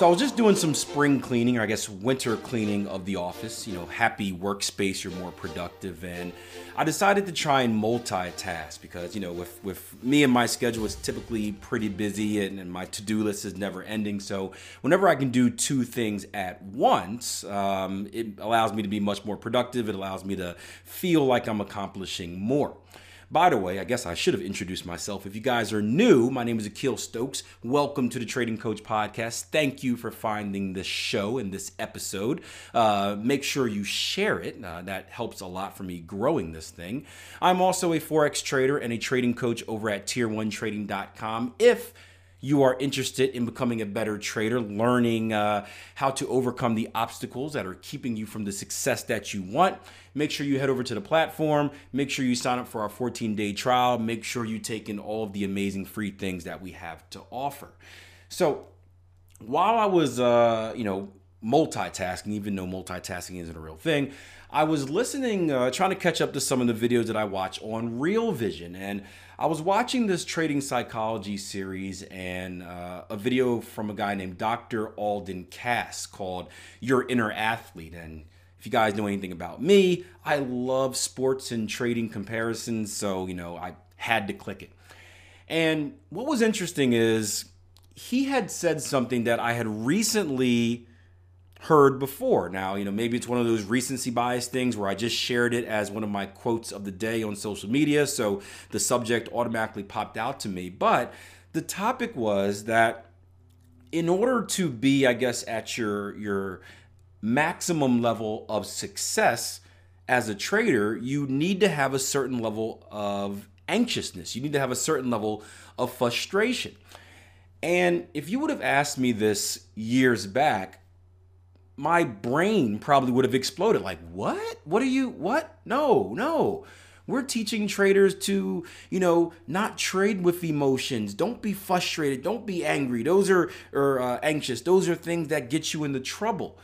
So I was just doing some spring cleaning, or I guess winter cleaning of the office. You know, happy workspace, you're more productive, and I decided to try and multitask because you know, with with me and my schedule is typically pretty busy, and, and my to do list is never ending. So whenever I can do two things at once, um, it allows me to be much more productive. It allows me to feel like I'm accomplishing more. By the way, I guess I should have introduced myself. If you guys are new, my name is Akil Stokes. Welcome to the Trading Coach Podcast. Thank you for finding this show and this episode. Uh, make sure you share it. Uh, that helps a lot for me growing this thing. I'm also a Forex trader and a trading coach over at tier1trading.com. If you are interested in becoming a better trader, learning uh, how to overcome the obstacles that are keeping you from the success that you want, make sure you head over to the platform. Make sure you sign up for our 14 day trial. Make sure you take in all of the amazing free things that we have to offer. So, while I was, uh, you know, multitasking, even though multitasking isn't a real thing, I was listening, uh, trying to catch up to some of the videos that I watch on Real Vision. And I was watching this trading psychology series and uh, a video from a guy named Dr. Alden Cass called Your Inner Athlete. And if you guys know anything about me, I love sports and trading comparisons. So, you know, I had to click it. And what was interesting is he had said something that I had recently heard before. Now, you know, maybe it's one of those recency bias things where I just shared it as one of my quotes of the day on social media, so the subject automatically popped out to me. But the topic was that in order to be, I guess, at your your maximum level of success as a trader, you need to have a certain level of anxiousness. You need to have a certain level of frustration. And if you would have asked me this years back, my brain probably would have exploded. Like, what? What are you? What? No, no. We're teaching traders to, you know, not trade with emotions. Don't be frustrated. Don't be angry. Those are or uh, anxious. Those are things that get you into trouble.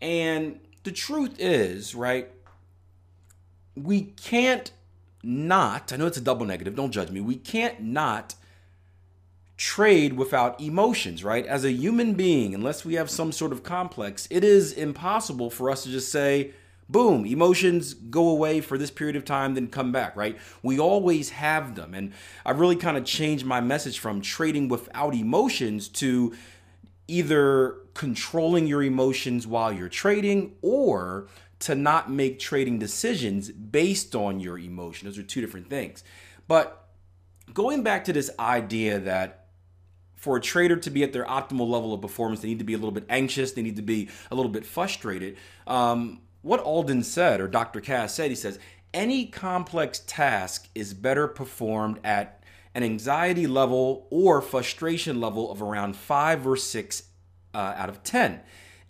And the truth is, right? We can't not. I know it's a double negative. Don't judge me. We can't not trade without emotions, right? As a human being, unless we have some sort of complex, it is impossible for us to just say, boom, emotions go away for this period of time, then come back, right? We always have them. And I've really kind of changed my message from trading without emotions to either controlling your emotions while you're trading or to not make trading decisions based on your emotion. Those are two different things. But going back to this idea that for a trader to be at their optimal level of performance, they need to be a little bit anxious. They need to be a little bit frustrated. Um, what Alden said, or Dr. Cass said, he says, any complex task is better performed at an anxiety level or frustration level of around five or six uh, out of 10.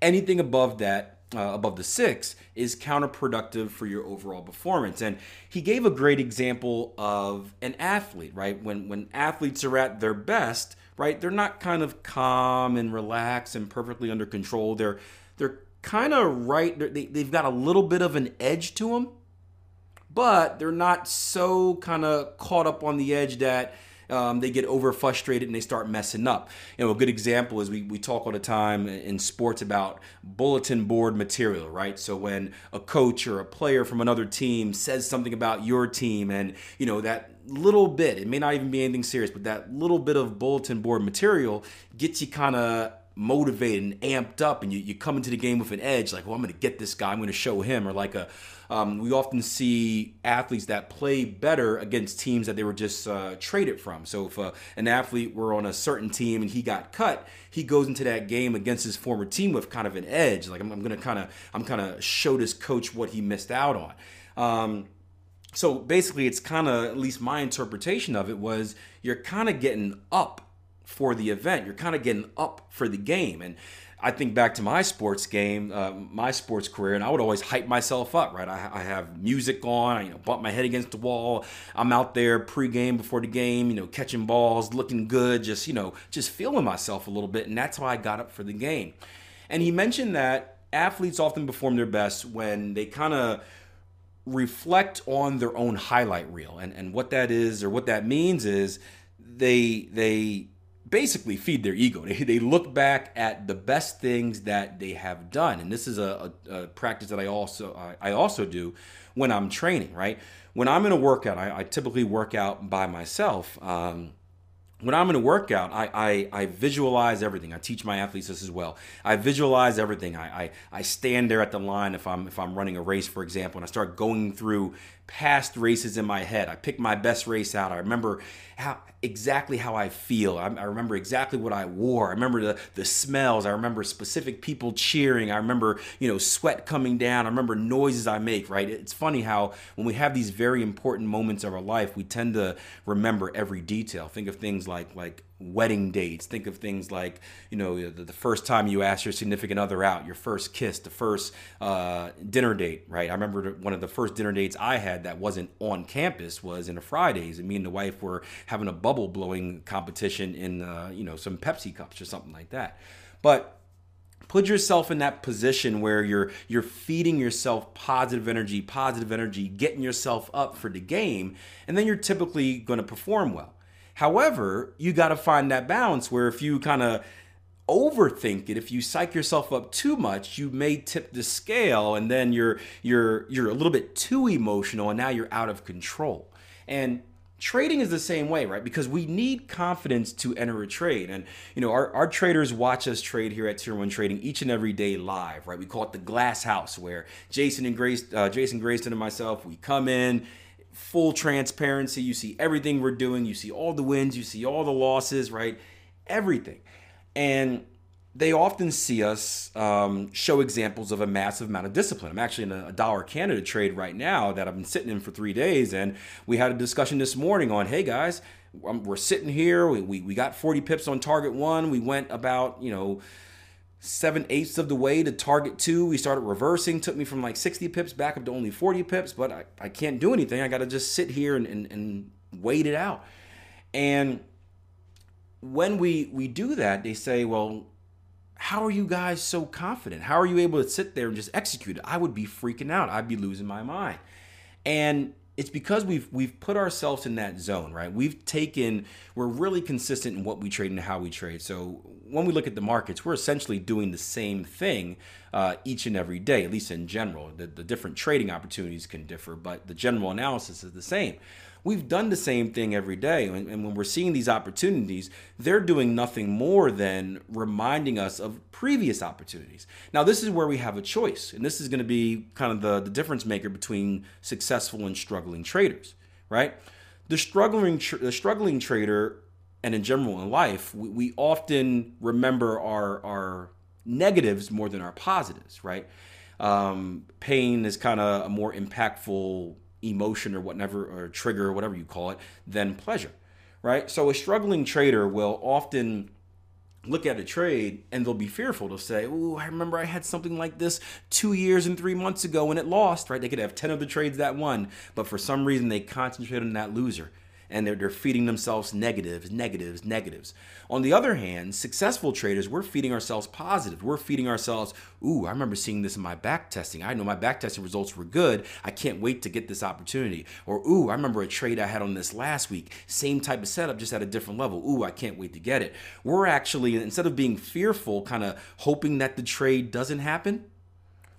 Anything above that, uh, above the six, is counterproductive for your overall performance. And he gave a great example of an athlete, right? When, when athletes are at their best, right? They're not kind of calm and relaxed and perfectly under control. They're they're kind of right. They, they've got a little bit of an edge to them, but they're not so kind of caught up on the edge that um, they get over frustrated and they start messing up. You know, a good example is we, we talk all the time in sports about bulletin board material, right? So when a coach or a player from another team says something about your team and, you know, that little bit, it may not even be anything serious, but that little bit of bulletin board material gets you kind of motivated and amped up and you, you come into the game with an edge like well i'm going to get this guy. I'm going to show him or like a um, we often see athletes that play better against teams that they were just uh, traded from. So if uh, an athlete were on a certain team and he got cut he goes into that game against his former team with kind of an edge like i'm, I'm going to kind of i'm kind of show this coach what he missed out on. Um, so basically it's kind of at least my interpretation of it was you're kind of getting up for the event. You're kind of getting up for the game. And I think back to my sports game, uh, my sports career, and I would always hype myself up, right? I, I, have music on, I you know, bump my head against the wall. I'm out there pre-game before the game, you know, catching balls, looking good, just, you know, just feeling myself a little bit. And that's how I got up for the game. And he mentioned that athletes often perform their best when they kind of reflect on their own highlight reel. And, and what that is or what that means is they, they, basically feed their ego. They, they look back at the best things that they have done, and this is a, a, a practice that I also I, also do when I'm training. Right when I'm in a workout, I, I typically work out by myself. Um, when I'm in a workout, I, I, I, visualize everything. I teach my athletes this as well. I visualize everything. I, I, I stand there at the line if I'm if I'm running a race, for example, and I start going through past races in my head. I pick my best race out. I remember how exactly how I feel. I, I, remember exactly what I wore. I remember the the smells. I remember specific people cheering. I remember you know sweat coming down. I remember noises I make. Right. It's funny how when we have these very important moments of our life, we tend to remember every detail. Think of things like like wedding dates. Think of things like, you know, the, the, first time you asked your significant other out, your first kiss, the first uh, dinner date, right? I remember one of the first dinner dates I had that wasn't on campus was in a Fridays, and me and the wife were having a bubble blowing competition in, uh, you know, some Pepsi cups or something like that. But put yourself in that position where you're you're feeding yourself positive energy positive energy getting yourself up for the game and then you're typically going to perform well However, you got to find that balance where if you kind of overthink it, if you psych yourself up too much, you may tip the scale and then you're you're you're a little bit too emotional and now you're out of control. And trading is the same way, right? Because we need confidence to enter a trade. And, you know, our, our traders watch us trade here at Tier 1 Trading each and every day live, right? We call it the glass house where Jason and Grace, uh, Jason Graystone and myself, we come in, full transparency. You see everything we're doing. You see all the wins. You see all the losses, right? Everything. And they often see us um, show examples of a massive amount of discipline. I'm actually in a, a, dollar Canada trade right now that I've been sitting in for three days. And we had a discussion this morning on hey, guys, um, we're sitting here. We, we, we got 40 pips on target one. We went about, you know, seven eighths of the way to target two. We started reversing, took me from like 60 pips back up to only 40 pips, but I, I can't do anything. I got to just sit here and, and, and wait it out. And when we, we do that, they say, well, how are you guys so confident? How are you able to sit there and just execute it? I would be freaking out. I'd be losing my mind. And it's because we've we've put ourselves in that zone, right? We've taken we're really consistent in what we trade and how we trade. So when we look at the markets, we're essentially doing the same thing uh, each and every day, at least in general. The, the different trading opportunities can differ, but the general analysis is the same we've done the same thing every day. And, and, when we're seeing these opportunities, they're doing nothing more than reminding us of previous opportunities. Now, this is where we have a choice. And this is going to be kind of the, the difference maker between successful and struggling traders, right? The struggling, the struggling trader, and in general in life, we, we often remember our, our negatives more than our positives, right? Um, pain is kind of a more impactful emotion or whatever or trigger or whatever you call it than pleasure right? So a struggling trader will often look at a trade and they'll be fearful. They'll say oh i remember i had something like this two years and three months ago and it lost right? They could have 10 of the trades that won but for some reason they concentrate on that loser and they're, they're feeding themselves negatives, negatives, negatives. On the other hand, successful traders, we're feeding ourselves positive. We're feeding ourselves, ooh, I remember seeing this in my back testing. I know my back testing results were good. I can't wait to get this opportunity. Or, ooh, I remember a trade I had on this last week. Same type of setup, just at a different level. Ooh, I can't wait to get it. We're actually, instead of being fearful, kind of hoping that the trade doesn't happen,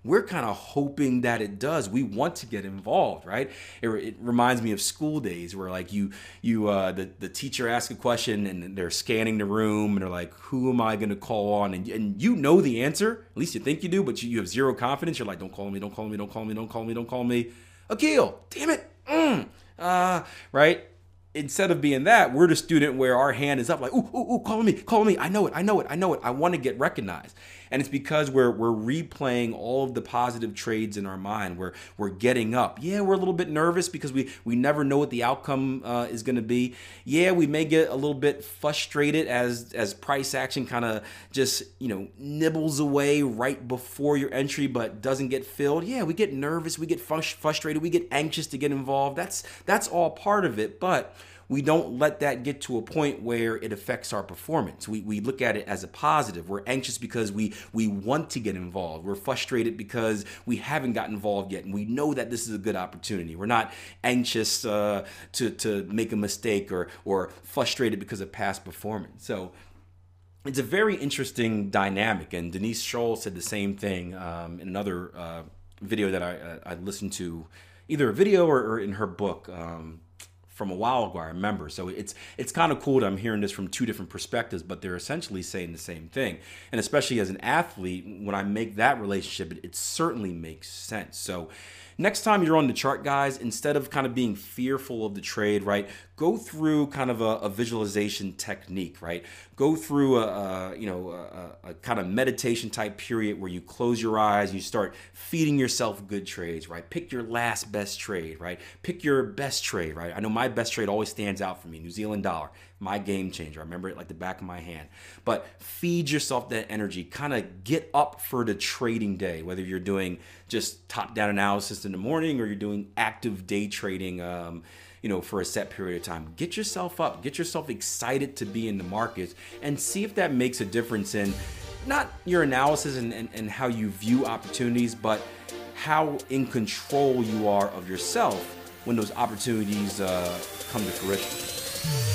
we're kind of hoping that it does. We want to get involved, right? It, it reminds me of school days where like you you uh, the the teacher asks a question and they're scanning the room and they're like, who am I going to call on? And and you know the answer, at least you think you do, but you, you have zero confidence. You're like, don't call me, don't call me, don't call me, don't call me, don't call me. Akil, damn it, mm. uh, right? instead of being that, we're the student where our hand is up, like, ooh, ooh, ooh, call me, call me. I know it, I know it, I know it. I want to get recognized. And it's because we're we're replaying all of the positive trades in our mind. We're we're getting up. Yeah, we're a little bit nervous because we we never know what the outcome uh, is going to be. Yeah, we may get a little bit frustrated as as price action kind of just you know nibbles away right before your entry, but doesn't get filled. Yeah, we get nervous, we get frustrated, we get anxious to get involved. That's that's all part of it, but we don't let that get to a point where it affects our performance. We, we look at it as a positive. We're anxious because we, we want to get involved. We're frustrated because we haven't gotten involved yet and we know that this is a good opportunity. We're not anxious uh, to, to make a mistake or, or frustrated because of past performance. So it's a very interesting dynamic. And Denise Shull said the same thing um, in another uh, video that I, uh, I listened to, either a video or, or in her book. Um, from a while ago. I remember. So it's it's kind of cool that I'm hearing this from two different perspectives, but they're essentially saying the same thing. And especially as an athlete, when I make that relationship, it, it certainly makes sense. So next time you're on the chart, guys, instead of kind of being fearful of the trade, right? Go through kind of a, a visualization technique, right? Go through a, a you know a, a, kind of meditation type period where you close your eyes, you start feeding yourself good trades, right? Pick your last best trade, right? Pick your best trade, right? I know my best trade always stands out for me, New Zealand dollar my game changer. I remember it like the back of my hand. But feed yourself that energy. Kind of get up for the trading day, whether you're doing just top down analysis in the morning or you're doing active day trading. Um, you know, for a set period of time. Get yourself up, get yourself excited to be in the markets, and see if that makes a difference in not your analysis and, and, and how you view opportunities, but how in control you are of yourself when those opportunities uh, come to fruition.